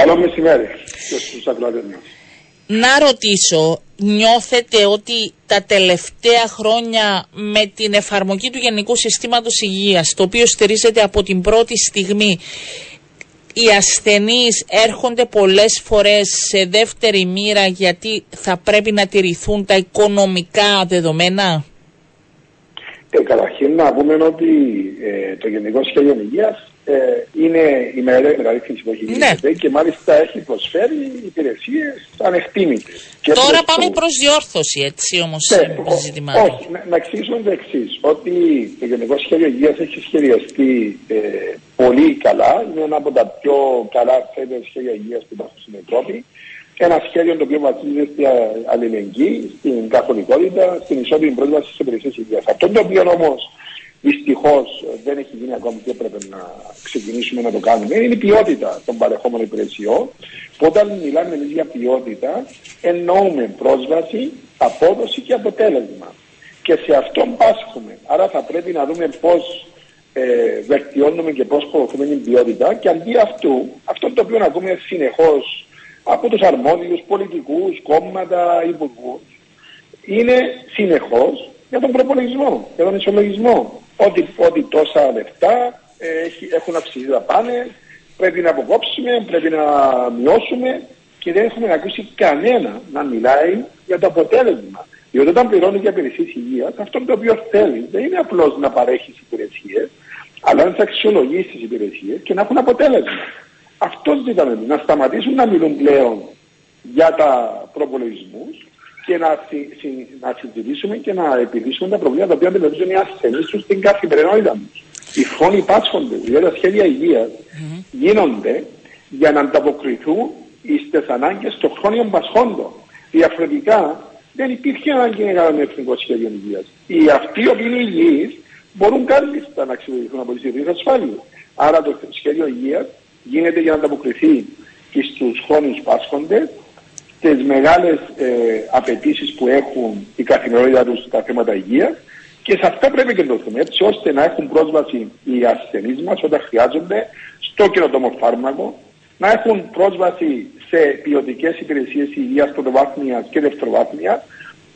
Καλό μεσημέρι και στους ακροατές μας. Να ρωτήσω, νιώθετε ότι τα τελευταία χρόνια με την εφαρμογή του Γενικού Συστήματος Υγείας, το οποίο στηρίζεται από την πρώτη στιγμή, οι ασθενείς έρχονται πολλές φορές σε δεύτερη μοίρα γιατί θα πρέπει να τηρηθούν τα οικονομικά δεδομένα; Ε, καταρχήν να πούμε ότι ε, το Γενικό Σχέδιο Υγείας ε, είναι η μεγαλύτερη μεταρρύθμιση που έχει γίνει ναι. και μάλιστα έχει προσφέρει υπηρεσίες ανεκτήμητες. Τώρα πάμε προς διόρθωση, έτσι όμως ναι, ζήτημα. Όχι, να, να εξηγήσουμε το εξής. Ότι το Γενικό Σχέδιο Υγείας έχει σχεδιαστεί ε, πολύ καλά. Είναι ένα από τα πιο καλά σχέδια υγείας που υπάρχουν στην Ευρώπη. Ένα σχέδιο το οποίο βασίζεται στην αλληλεγγύη, στην καθολικότητα, στην ισότιμη πρόσβαση στις υπηρεσίες υγείας. Αυτό το οποίο όμως Δυστυχώς δεν έχει γίνει ακόμη και έπρεπε να ξεκινήσουμε να το κάνουμε. Είναι η ποιότητα των παρεχόμενων υπηρεσιών. Που όταν μιλάμε εμείς για ποιότητα, εννοούμε πρόσβαση, απόδοση και αποτέλεσμα. Και σε αυτό πάσχουμε. Άρα θα πρέπει να δούμε πώς ε, βελτιώνουμε και πώς προωθούμε την ποιότητα. Και αντί αυτού, αυτό το οποίο ακούμε συνεχώς από τους αρμόδιους πολιτικούς, κόμματα, υπουργούς, είναι συνεχώς για τον προπολογισμό, για τον ισολογισμό ότι, ότι τόσα λεφτά ε, έχουν αυξηθεί δαπάνε, πρέπει να αποκόψουμε, πρέπει να μειώσουμε και δεν έχουμε ακούσει κανένα να μιλάει για το αποτέλεσμα. Διότι όταν πληρώνει για υπηρεσίες υγείας, αυτό το οποίο θέλει δεν είναι απλώς να παρέχει υπηρεσίες, αλλά να τις αξιολογήσει τι υπηρεσίες και να έχουν αποτέλεσμα. Αυτός ζητάμε να σταματήσουν να μιλούν πλέον για τα προπολογισμούς και να, να συζητήσουμε και να επιλύσουμε τα προβλήματα τα οποία αντιμετωπίζουν οι ασθενείς τους στην καθημερινότητα τους. Οι φόνοι πάσχονται, δηλαδή τα σχέδια υγείας mm-hmm. γίνονται για να ανταποκριθούν στι ανάγκες των χρόνιων πασχόντων. Διαφορετικά δεν υπήρχε ανάγκη να κάνουμε εθνικό σχέδιο υγείας. Οι αυτοί οι οποίοι είναι υγιείς μπορούν κάλλιστα να αξιολογηθούν από τις ιδιωτικές ασφάλειες. Άρα το σχέδιο υγείας γίνεται για να ανταποκριθεί και στου χρόνιου πάσχοντες τις μεγάλες ε, απαιτήσεις που έχουν η καθημερινότητα τους στα θέματα υγείας και σε αυτά πρέπει και το δούμε έτσι ώστε να έχουν πρόσβαση οι ασθενείς μας όταν χρειάζονται στο καινοτόμο φάρμακο, να έχουν πρόσβαση σε ποιοτικές υπηρεσίες υγείας πρωτοβάθμια και δευτεροβάθμια,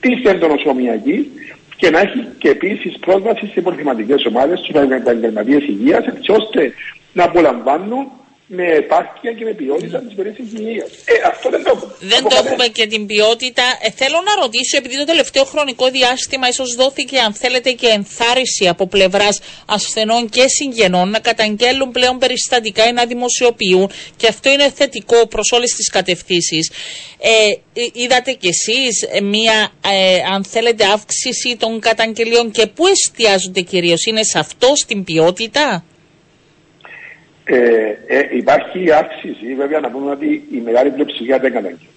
τη εντονοσωμιακή και να έχει και επίσης πρόσβαση σε προβληματικέ ομάδες, στους επαγγελματίες υγείας, έτσι ώστε να απολαμβάνουν με επάρκεια και με ποιότητα της υπηρεσίας υγείας. Ε, αυτό δεν το έχουμε. Δεν το έχουμε και την ποιότητα. Ε, θέλω να ρωτήσω, επειδή το τελευταίο χρονικό διάστημα ίσως δόθηκε, αν θέλετε, και ενθάρρυνση από πλευράς ασθενών και συγγενών να καταγγέλουν πλέον περιστατικά ή να δημοσιοποιούν, και αυτό είναι θετικό προς όλες τις κατευθύνσεις. Ε, ε, είδατε κι εσείς μία, ε, αν θέλετε, αύξηση των καταγγελίων και πού εστιάζονται κυρίως, είναι σε αυτό, στην ποιότητα; Ε, ε, υπάρχει αύξηση, βέβαια να πούμε ότι η μεγάλη πλειοψηφία δεν καταγγέλνει.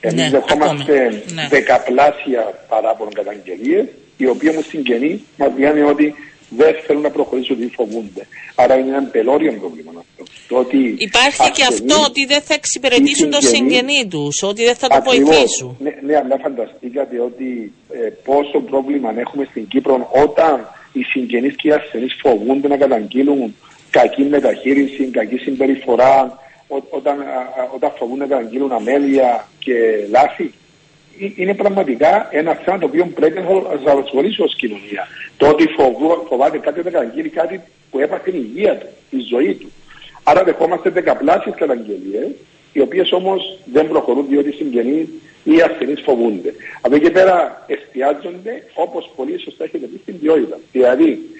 Εμείς ναι, δεχόμαστε ναι. δεκαπλάσια παράπονο καταγγελίες, οι οποίοι όμως συγγενεί μας λένε ότι δεν θέλουν να προχωρήσουν ότι φοβούνται. Άρα είναι ένα πελώριο πρόβλημα αυτό. Το ότι Υπάρχει και αυτό ότι δεν θα εξυπηρετήσουν το συγγενή τους, ότι δεν θα το βοηθήσουν. Ναι, ναι, αλλά φανταστήκατε ότι ε, πόσο πρόβλημα έχουμε στην Κύπρο όταν οι συγγενείς και οι ασθενείς φοβούνται να καταγγείλουν κακή μεταχείριση, κακή συμπεριφορά, ό, όταν, όταν φοβούν να καταγγείλουν αμέλεια και λάθη. Ε, είναι πραγματικά ένα θέμα το οποίο πρέπει να σα απασχολήσει ως κοινωνία. Το ότι φοβάται κάτι να καταγγείλει κάτι που έπαθε την υγεία του, τη ζωή του. Άρα δεχόμαστε δεκαπλάσιες καταγγελίες, οι οποίες όμως δεν προχωρούν διότι οι συγγενείς ή οι ασθενείς φοβούνται. Από εκεί πέρα εστιάζονται, όπως πολύ σωστά έχετε πει, στην ποιότητα. Δηλαδή,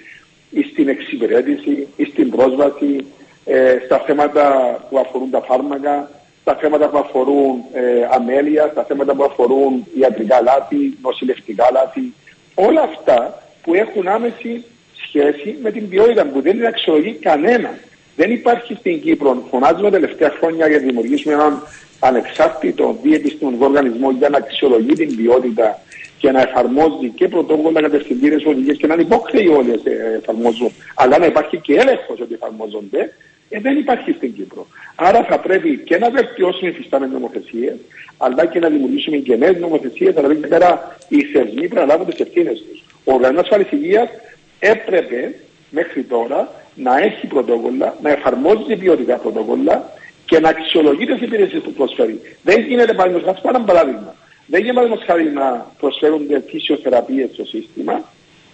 στην εξυπηρέτηση, στην πρόσβαση, ε, στα θέματα που αφορούν τα φάρμακα, στα θέματα που αφορούν ε, αμέλεια, στα θέματα που αφορούν ιατρικά λάθη, νοσηλευτικά λάθη. Όλα αυτά που έχουν άμεση σχέση με την ποιότητα που δεν είναι αξιολογή κανένας. Δεν υπάρχει στην Κύπρο. Φωνάζουμε τα τελευταία χρόνια για να δημιουργήσουμε έναν ανεξάρτητο διεπιστημονικό οργανισμό για να αξιολογεί την ποιότητα και να εφαρμόζει και πρωτόκολλα κατευθυντήρες οδηγίες και να είναι υπόχρεοι όλοι να εφαρμόζουν, αλλά να υπάρχει και έλεγχος ότι εφαρμόζονται, ε, δεν υπάρχει στην Κύπρο. Άρα θα πρέπει και να βελτιώσουμε οι φυστάμενες νομοθεσίες, αλλά και να δημιουργήσουμε και νέες νομοθεσίες, αλλά και πέρα οι θεσμοί πρέπει να λάβουν τις ευθύνες τους. Ο Οργανισμός Ασφαλή Υγείας έπρεπε μέχρι τώρα να έχει πρωτόκολλα, να εφαρμόζει ποιοτικά πρωτόκολλα και να αξιολογεί τι υπηρεσίες που προσφέρει. Δεν γίνεται παραδείγματος χάρη, ένα παράδειγμα. Δεν γίνεται παραδείγματος χάρη να προσφέρουν φυσιοθεραπείε στο σύστημα,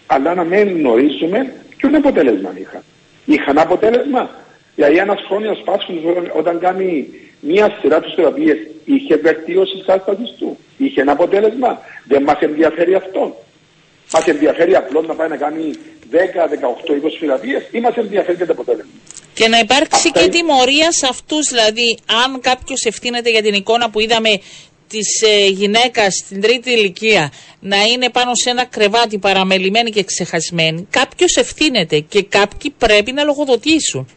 αλλά να μην γνωρίζουμε ποιο αποτέλεσμα είχαν. Είχαν αποτέλεσμα. Δηλαδή ένα χρόνιο πάσχο όταν κάνει μία σειρά τους θεραπείες είχε βελτίωση της κατάσταση του. Είχε ένα αποτέλεσμα. Δεν μας ενδιαφέρει αυτό. Μας ενδιαφέρει απλώς να πάει να κάνει 10, 18, 20 θεραπείε ή μα ενδιαφέρει και το αποτέλεσμα. Και να υπάρξει Αυτά και είναι... τιμωρία σε αυτούς, δηλαδή, αν κάποιος ευθύνεται για την εικόνα που είδαμε της ε, γυναίκας στην τρίτη ηλικία να είναι πάνω σε ένα κρεβάτι παραμελημένη και ξεχασμένη, κάποιος ευθύνεται και κάποιοι πρέπει να λογοδοτήσουν.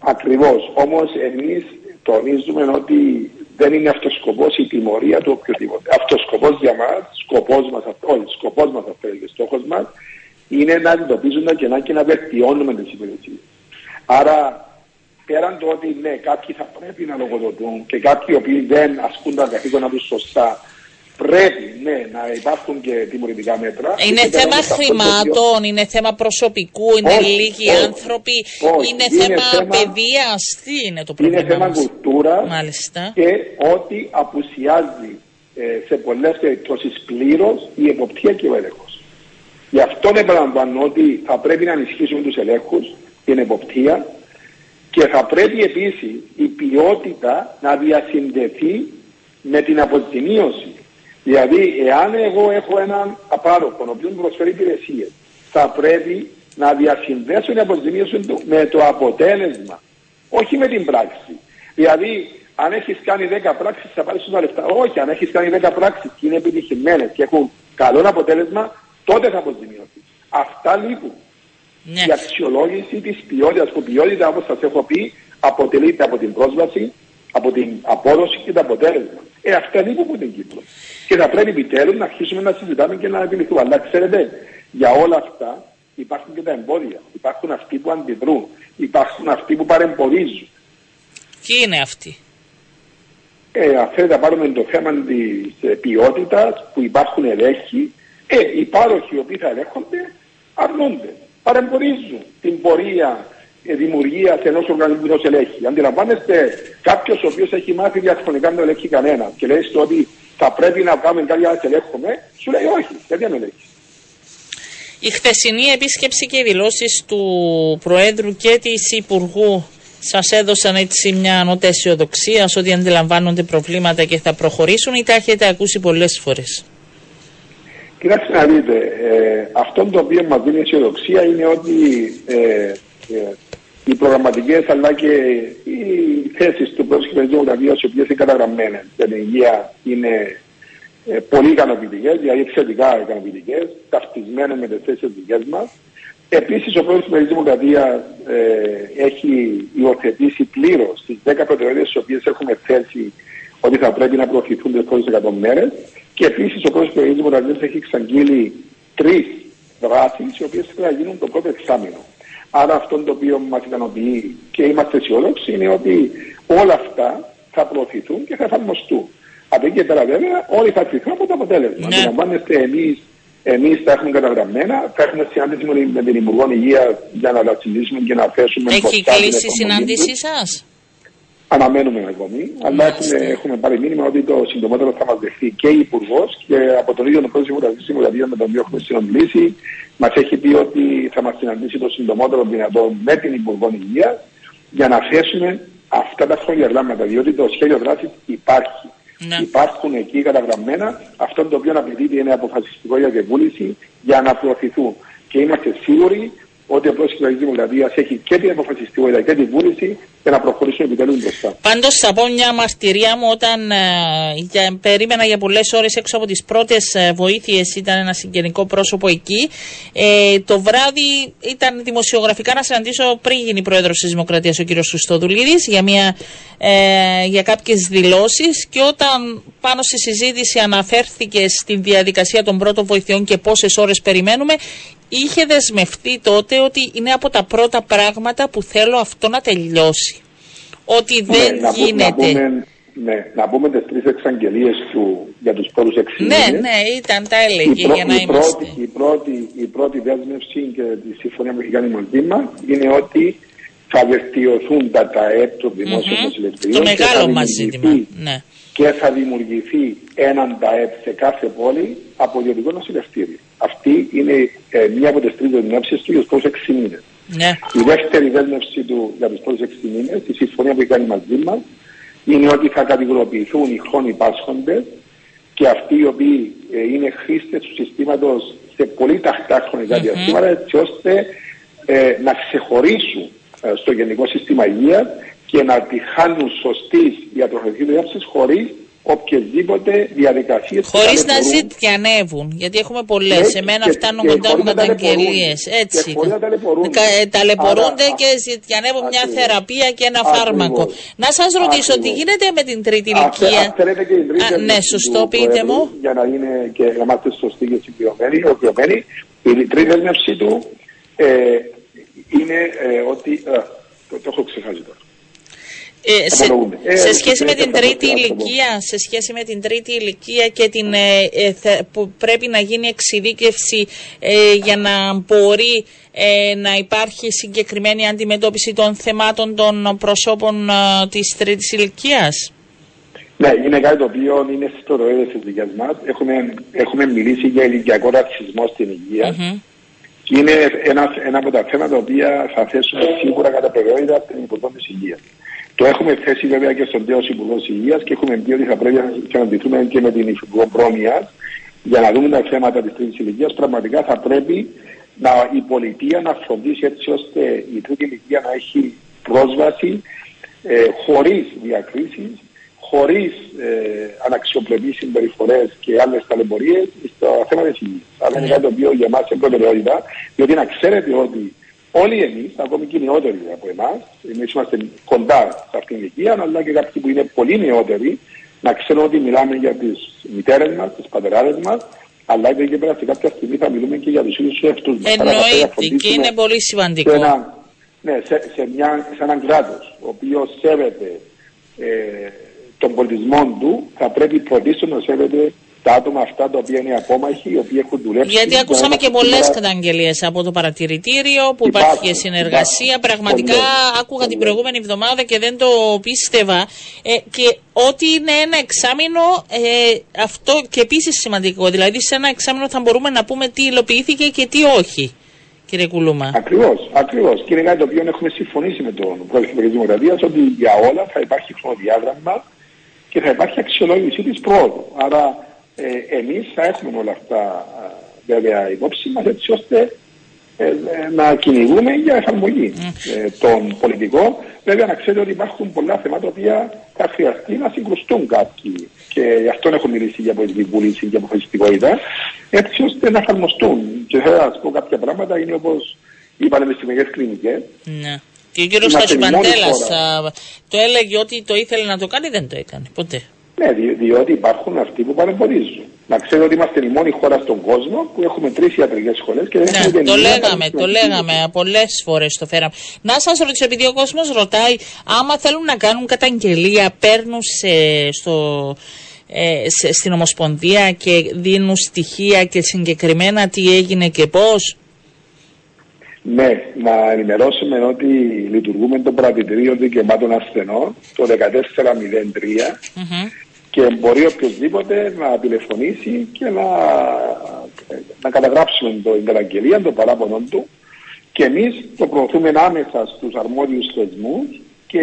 Ακριβώς. Όμως εμείς τονίζουμε ότι δεν είναι αυτός σκοπός η τιμωρία του οποιοδήποτε. Αυτός σκοπός για μας, σκοπός μας, όχι, σκοπός μας αυτό είναι στόχος μας, είναι να αντιμετωπίζουν τα κενά και να βελτιώνουμε τις υπηρεσίες. Άρα, πέραν το ότι ναι, κάποιοι θα πρέπει να λογοδοτούν και κάποιοι οι οποίοι δεν ασκούν τα καθήκοντα τους σωστά, πρέπει ναι, να υπάρχουν και τιμωρητικά μέτρα. Είναι θέμα χρημάτων, είναι θέμα προσωπικού, είναι όχι, λίγοι όχι, άνθρωποι, όχι, είναι, είναι θέμα, θέμα παιδεία. Τι είναι το πρόβλημα. Είναι θέμα κουλτούρα και ότι απουσιάζει ε, σε πολλές περιπτώσεις πλήρως η εποπτεία και ο έλεγχος. Γι' αυτό επαναλαμβάνω ότι θα πρέπει να ενισχύσουμε τους ελέγχους, την εποπτεία και θα πρέπει επίσης η ποιότητα να διασυνδεθεί με την αποζημίωση. Δηλαδή, εάν εγώ έχω έναν απάροχο, ο οποίο προσφέρει υπηρεσίες, θα πρέπει να διασυνδέσω την αποζημίωση του με το αποτέλεσμα, όχι με την πράξη. Δηλαδή, αν έχεις κάνει 10 πράξεις, θα πάρεις τα λεφτά. Όχι, αν έχεις κάνει 10 πράξεις και είναι επιτυχημένες και έχουν καλό αποτέλεσμα, τότε θα αποζημιωθείς. Αυτά λείπουν. Ναι. Η αξιολόγηση της ποιότητας, που ποιότητα, όπως σας έχω πει, αποτελείται από την πρόσβαση, από την απόδοση και το αποτέλεσμα. Ε, αυτά λείπουν από την Κύπρο. Και θα πρέπει επιτέλους να αρχίσουμε να συζητάμε και να επιληθούμε. Αλλά ξέρετε, για όλα αυτά υπάρχουν και τα εμπόδια. Υπάρχουν αυτοί που αντιδρούν. Υπάρχουν αυτοί που παρεμποδίζουν. Ποιοι είναι αυτοί; Ε, αν θέλετε να πάρουμε το θέμα της ε, ποιότητας που υπάρχουν ελέγχοι, ε, οι πάροχοι οι οποίοι θα ελέγχονται αρνούνται παρεμπορίζουν την πορεία ε, δημιουργίας ενός οργανισμού που ελέγχει. Αντιλαμβάνεστε κάποιος ο οποίος έχει μάθει διαχρονικά να το ελέγχει κανένα και λέει ότι θα πρέπει να κάνουμε κάτι για να ελέγχουμε, σου λέει όχι, γιατί δεν ελέγχεις. Η χθεσινή επίσκεψη και οι δηλώσεις του Προέδρου και της Υπουργού σας έδωσαν έτσι μια νότα αισιοδοξία ότι αντιλαμβάνονται προβλήματα και θα προχωρήσουν ή τα έχετε ακούσει πολλές φορές. Κοιτάξτε να δείτε, ε, αυτό το οποίο μας δίνει αισιοδοξία είναι ότι ε, ε, οι προγραμματικές αλλά και οι θέσεις του πρώτου κυβερνητικού γραφείου οι οποίες είναι καταγραμμένες για την υγεία είναι ε, πολύ ικανοποιητικές, δηλαδή εξαιρετικά ικανοποιητικές, ταυτισμένες με τις θέσεις δικές μας. Επίσης, ο πρόεδρο τη Μερική Δημοκρατία ε, έχει υιοθετήσει πλήρως τις 10 προτεραιότητες τι οποίες έχουμε θέσει ότι θα πρέπει να προωθηθούν τις πρώτε 100 μέρες. Και επίσης ο πρόεδρο του Ελληνικού Δημοκρατία έχει εξαγγείλει τρεις δράσεις, οι οποίες θα γίνουν το πρώτο εξάμεινο. Άρα αυτό το οποίο μας ικανοποιεί και είμαστε αισιόδοξοι είναι ότι όλα αυτά θα προωθηθούν και θα εφαρμοστούν. Από εκεί και πέρα βέβαια όλοι θα κρυθούν από το αποτέλεσμα. Ναι. Αντιλαμβάνεστε εμείς εμείς τα έχουμε καταγραμμένα. Θα έχουμε συνάντηση με την Υπουργό Υγείας για να τα συζητήσουμε και να θέσουμε. Έχει κλείσει η συνάντησή σας; Αναμένουμε ακόμη, αλλά έχουμε, έχουμε πάρει μήνυμα ότι το συντομότερο θα μας δεχθεί και η Υπουργός και από τον ίδιο τον πρόεδρο της Δημοκρατίας με τον οποίο έχουμε συνομιλήσει, μας έχει πει ότι θα μας συναντήσει το συντομότερο δυνατό με την Υπουργό Υγείας για να θέσουμε αυτά τα χρόνια γράμματα, διότι το σχέδιο δράσης υπάρχει. Ναι. Υπάρχουν εκεί καταγραμμένα. Αυτό το οποίο απαιτείται είναι αποφασιστικό για βούληση για να προωθηθούν. Και είμαστε σίγουροι ότι ο πρόεδρος της Δημοκρατίας έχει και την αποφασιστικότητα και την βούληση για να προχωρήσουμε επιτέλους μπροστά. Πάντως, θα πω μια μαρτυρία μου όταν ε, για, περίμενα για πολλές ώρες έξω από τις πρώτες ε, βοήθειες, ήταν ένα συγγενικό πρόσωπο εκεί. Ε, το βράδυ ήταν δημοσιογραφικά να συναντήσω πριν γίνει πρόεδρος της Δημοκρατίας ο κ. Χρυστοδουλίδη για, μια, ε, για κάποιες δηλώσεις και όταν πάνω στη συζήτηση αναφέρθηκε στην διαδικασία των πρώτων βοηθειών και πόσες ώρες περιμένουμε, είχε δεσμευτεί τότε ότι είναι από τα πρώτα πράγματα που θέλω αυτό να τελειώσει. Ότι ναι, δεν να γίνεται. να πούμε, ναι, να πούμε τις τρεις εξαγγελίες του για τους πρώτους έξι Ναι, ναι, ήταν, τα έλεγε για να η είμαστε. Πρώτη, η, πρώτη, η πρώτη δέσμευση και τη συμφωνία που έχει κάνει μαζί μα είναι ότι θα βελτιωθούν τα ΤΑΕΠ των δημόσιων mm-hmm. νοσηλευτηρίων. Το μεγάλο μας ζήτημα. Ναι. Και θα δημιουργηθεί έναν ΤΑΕΠ σε κάθε πόλη από ιδιωτικό νοσηλευτήριο. Αυτή είναι ε, μία από τις τρεις δεσμεύσεις του για τους πρώτους έξι μήνες. Ναι. Η δεύτερη δέσμευση του για τους πρώτους έξι μήνες, η συμφωνία που κάνει μαζί μας, είναι ότι θα κατηγοροποιηθούν οι χρόνοι πάσχοντε και αυτοί οι οποίοι ε, είναι χρήστες του συστήματος σε πολύ ταχτά χρονικά διαστήματα, έτσι ώστε ε, να ξεχωρίσουν ε, στο Γενικό Σύστημα Υγείας και να τη χάνουν σωστή διατροφική διάψη χωρίς οποιασδήποτε διαδικασίες. Χωρίς να ζητιανεύουν, γιατί έχουμε πολλές. Ναι, Εμένα και, φτάνουν και κοντά μου καταγγελίε. Έτσι. Και ταλαιπωρούνται και ζητιανεύουν μια θεραπεία και ένα φάρμακο. Να σας ρωτήσω, τι γίνεται με την τρίτη ηλικία; ναι, σωστό, πείτε μου. Για να είναι και να είμαστε σωστοί και συγκεκριμένοι, η τρίτη δέσμευση του ε, είναι ε, ότι. Ε, το, το έχω ξεχάσει τώρα. Ε, σε, ε, σε, σχέση με την τρίτη ηλικία, σε σχέση με την τρίτη ηλικία και την, ε, που πρέπει να γίνει εξειδίκευση για να μπορεί να υπάρχει συγκεκριμένη αντιμετώπιση των θεμάτων των προσώπων της τρίτης ηλικίας. Ναι, είναι κάτι το οποίο είναι στο ροέδε τη δικιά μα. Έχουμε, έχουμε μιλήσει για ηλικιακό ρατσισμό στην υγεία. Mm-hmm. Και είναι ένα, ένα από τα θέματα τα οποία θα θέσουμε σίγουρα κατά προτεραιότητα στην Υπουργό τη Υγεία. Το έχουμε θέσει βέβαια και στον τέο Υπουργό Υγείας και έχουμε πει ότι θα πρέπει να συναντηθούμε και με την Υπουργό Πρόμεια για να δούμε τα θέματα της τρίτης ηλικίας. Πραγματικά θα πρέπει να, η πολιτεία να φροντίσει έτσι ώστε η τρίτη ηλικία να έχει πρόσβαση ε, χωρίς διακρίσεις, χωρίς ε, αναξιοπρεπείς συμπεριφορές και άλλες ταλαιπωρίες στο θέμα της υγείας. Αλλά είναι κάτι το οποίο για εμάς είναι προτεραιότητα, διότι να ξέρετε ότι όλοι εμείς, ακόμη και οι νεότεροι από εμάς, εμείς είμαστε κοντά σε αυτήν την ηλικία, αλλά και κάποιοι που είναι πολύ νεότεροι, να ξέρουν ότι μιλάμε για τις μητέρες μας, τις πατεράδες μας, αλλά και πέρα σε κάποια στιγμή θα μιλούμε και για τους ίδιους τους εαυτούς μας. Εννοείται και είναι πολύ σημαντικό. Σε ένα, ναι, σε, σε, μια, σε έναν κράτος, ο οποίος σέβεται ε, τον πολιτισμό του, θα πρέπει πρωτίστως να σέβεται τα άτομα αυτά τα οποία είναι απόμαχοι, οι οποίοι έχουν δουλέψει. Γιατί ακούσαμε και πολλές καταγγελίες από το παρατηρητήριο που υπάρχει και συνεργασία. Πραγματικά άκουγα την προηγούμενη εβδομάδα και δεν το πίστευα. Ε, και ότι είναι ένα εξάμεινο, ε, αυτό και επίσης σημαντικό. Δηλαδή, σε ένα εξάμεινο θα μπορούμε να πούμε τι υλοποιήθηκε και τι όχι. Κύριε Κουλούμα. Ακριβώς, ακριβώς. Και είναι κάτι το οποίο έχουμε συμφωνήσει με τον Πρόεδρο της Δημοκρατίας ότι για όλα θα υπάρχει χρονοδιάγραμμα και θα υπάρχει αξιολόγηση της πρόοδου. Άρα ε, εμείς θα έχουμε όλα αυτά βέβαια υπόψη μας έτσι ώστε ε, ε, να κυνηγούμε για εφαρμογή ε, των πολιτικών. Βέβαια να ξέρετε ότι υπάρχουν πολλά θέματα τα οποία θα χρειαστεί να συγκρουστούν κάποιοι και γι' αυτό έχω μιλήσει για πολιτική βούληση και αποφασιστικότητα έτσι ώστε να εφαρμοστούν. Και θα σας πω κάποια πράγματα είναι όπως οι πανεπιστημιακές κλινικές. Ναι. Και ο κύριος Χατζημαντέλα το έλεγε ότι το ήθελε να το κάνει, δεν το έκανε ποτέ. Ναι, δι, διότι υπάρχουν αυτοί που παρεμποδίζουν. Να ξέρω ότι είμαστε η μόνη χώρα στον κόσμο που έχουμε τρεις ιατρικές σχολές και δεν ναι, έχουμε Το λέγαμε, το λέγαμε. Πολλές φορές το φέραμε. Να σας ρωτήσω, επειδή ο κόσμος ρωτάει, άμα θέλουν να κάνουν καταγγελία, παίρνουν στο, ε, στην Ομοσπονδία και δίνουν στοιχεία και συγκεκριμένα τι έγινε και πώς; Ναι, να ενημερώσουμε ότι λειτουργούμε το πρατητήριο δικαιωμάτων ασθενών το 1403 mm-hmm και μπορεί οποιοδήποτε να τηλεφωνήσει και να, να καταγράψουμε το, την καταγγελία, το παράπονο του και εμείς το προωθούμε άμεσα στους αρμόδιους θεσμούς και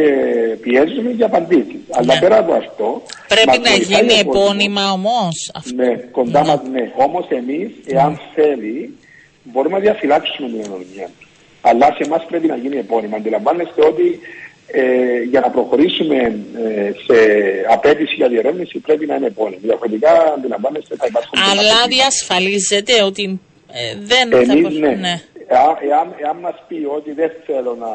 πιέζουμε για απαντήσεις. Ναι. Αλλά πέρα από αυτό... Πρέπει να γίνει επώνυμα όμως. Ναι, κοντά ναι. μας ναι. Όμως εμείς, εάν ναι. θέλει, μπορούμε να διαφυλάξουμε την ενορμία Αλλά σε εμάς πρέπει να γίνει επώνυμα. Αντιλαμβάνεστε ότι ε, για να προχωρήσουμε ε, σε απέτηση για διερεύνηση πρέπει να είναι πόλεμο. Διαφορετικά αντιλαμβάνεστε θα υπάρχουν. Αλλά διασφαλίζεται ότι ε, δεν Εμείς, θα ναι. ναι. Εάν, εάν μας πει ότι δεν θέλω να,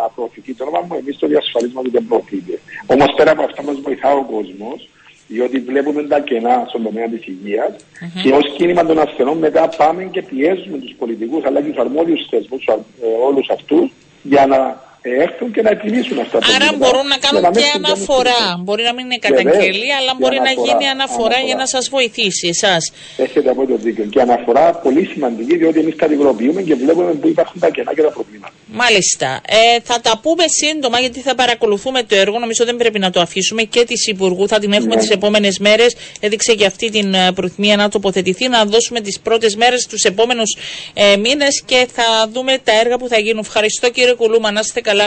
να προωθηθεί το όνομα μου, εμείς το διασφαλίζουμε ότι δεν προωθείται. Όμως πέρα από αυτό μας βοηθά ο κόσμος, διότι βλέπουμε τα κενά στον τομέα της υγείας mm-hmm. και ως κίνημα των ασθενών μετά πάμε και πιέζουμε τους πολιτικούς αλλά και τους αρμόδιους θεσμούς, ε, όλους αυτούς, για να έρθουν και να επιλύσουν αυτά τα Άρα προβλήματα. μπορούν να κάνουν για μην και συμβαίνουν αναφορά. συνέχεια. Μπορεί να μην είναι Βεβαίως. καταγγελία, αλλά Και μπορεί να αναφορά, γίνει αναφορά, για να αναφορά. σας βοηθήσει εσάς. Έχετε από το δίκιο. Και αναφορά πολύ σημαντική, διότι εμείς κατηγοροποιούμε και βλέπουμε που υπάρχουν τα κενά και τα προβλήματα. Μάλιστα. Ε, θα τα πούμε σύντομα γιατί θα παρακολουθούμε το έργο. Νομίζω δεν πρέπει να το αφήσουμε και της Υπουργού. Θα την έχουμε Ναι. τις επόμενες μέρες. Έδειξε και αυτή την ε, προθυμία να τοποθετηθεί, να δώσουμε τις πρώτες μέρες τους επόμενους ε, μήνες και θα δούμε τα έργα που θα γίνουν. Ευχαριστώ κύριε Κουλούμα. Να είστε καλά.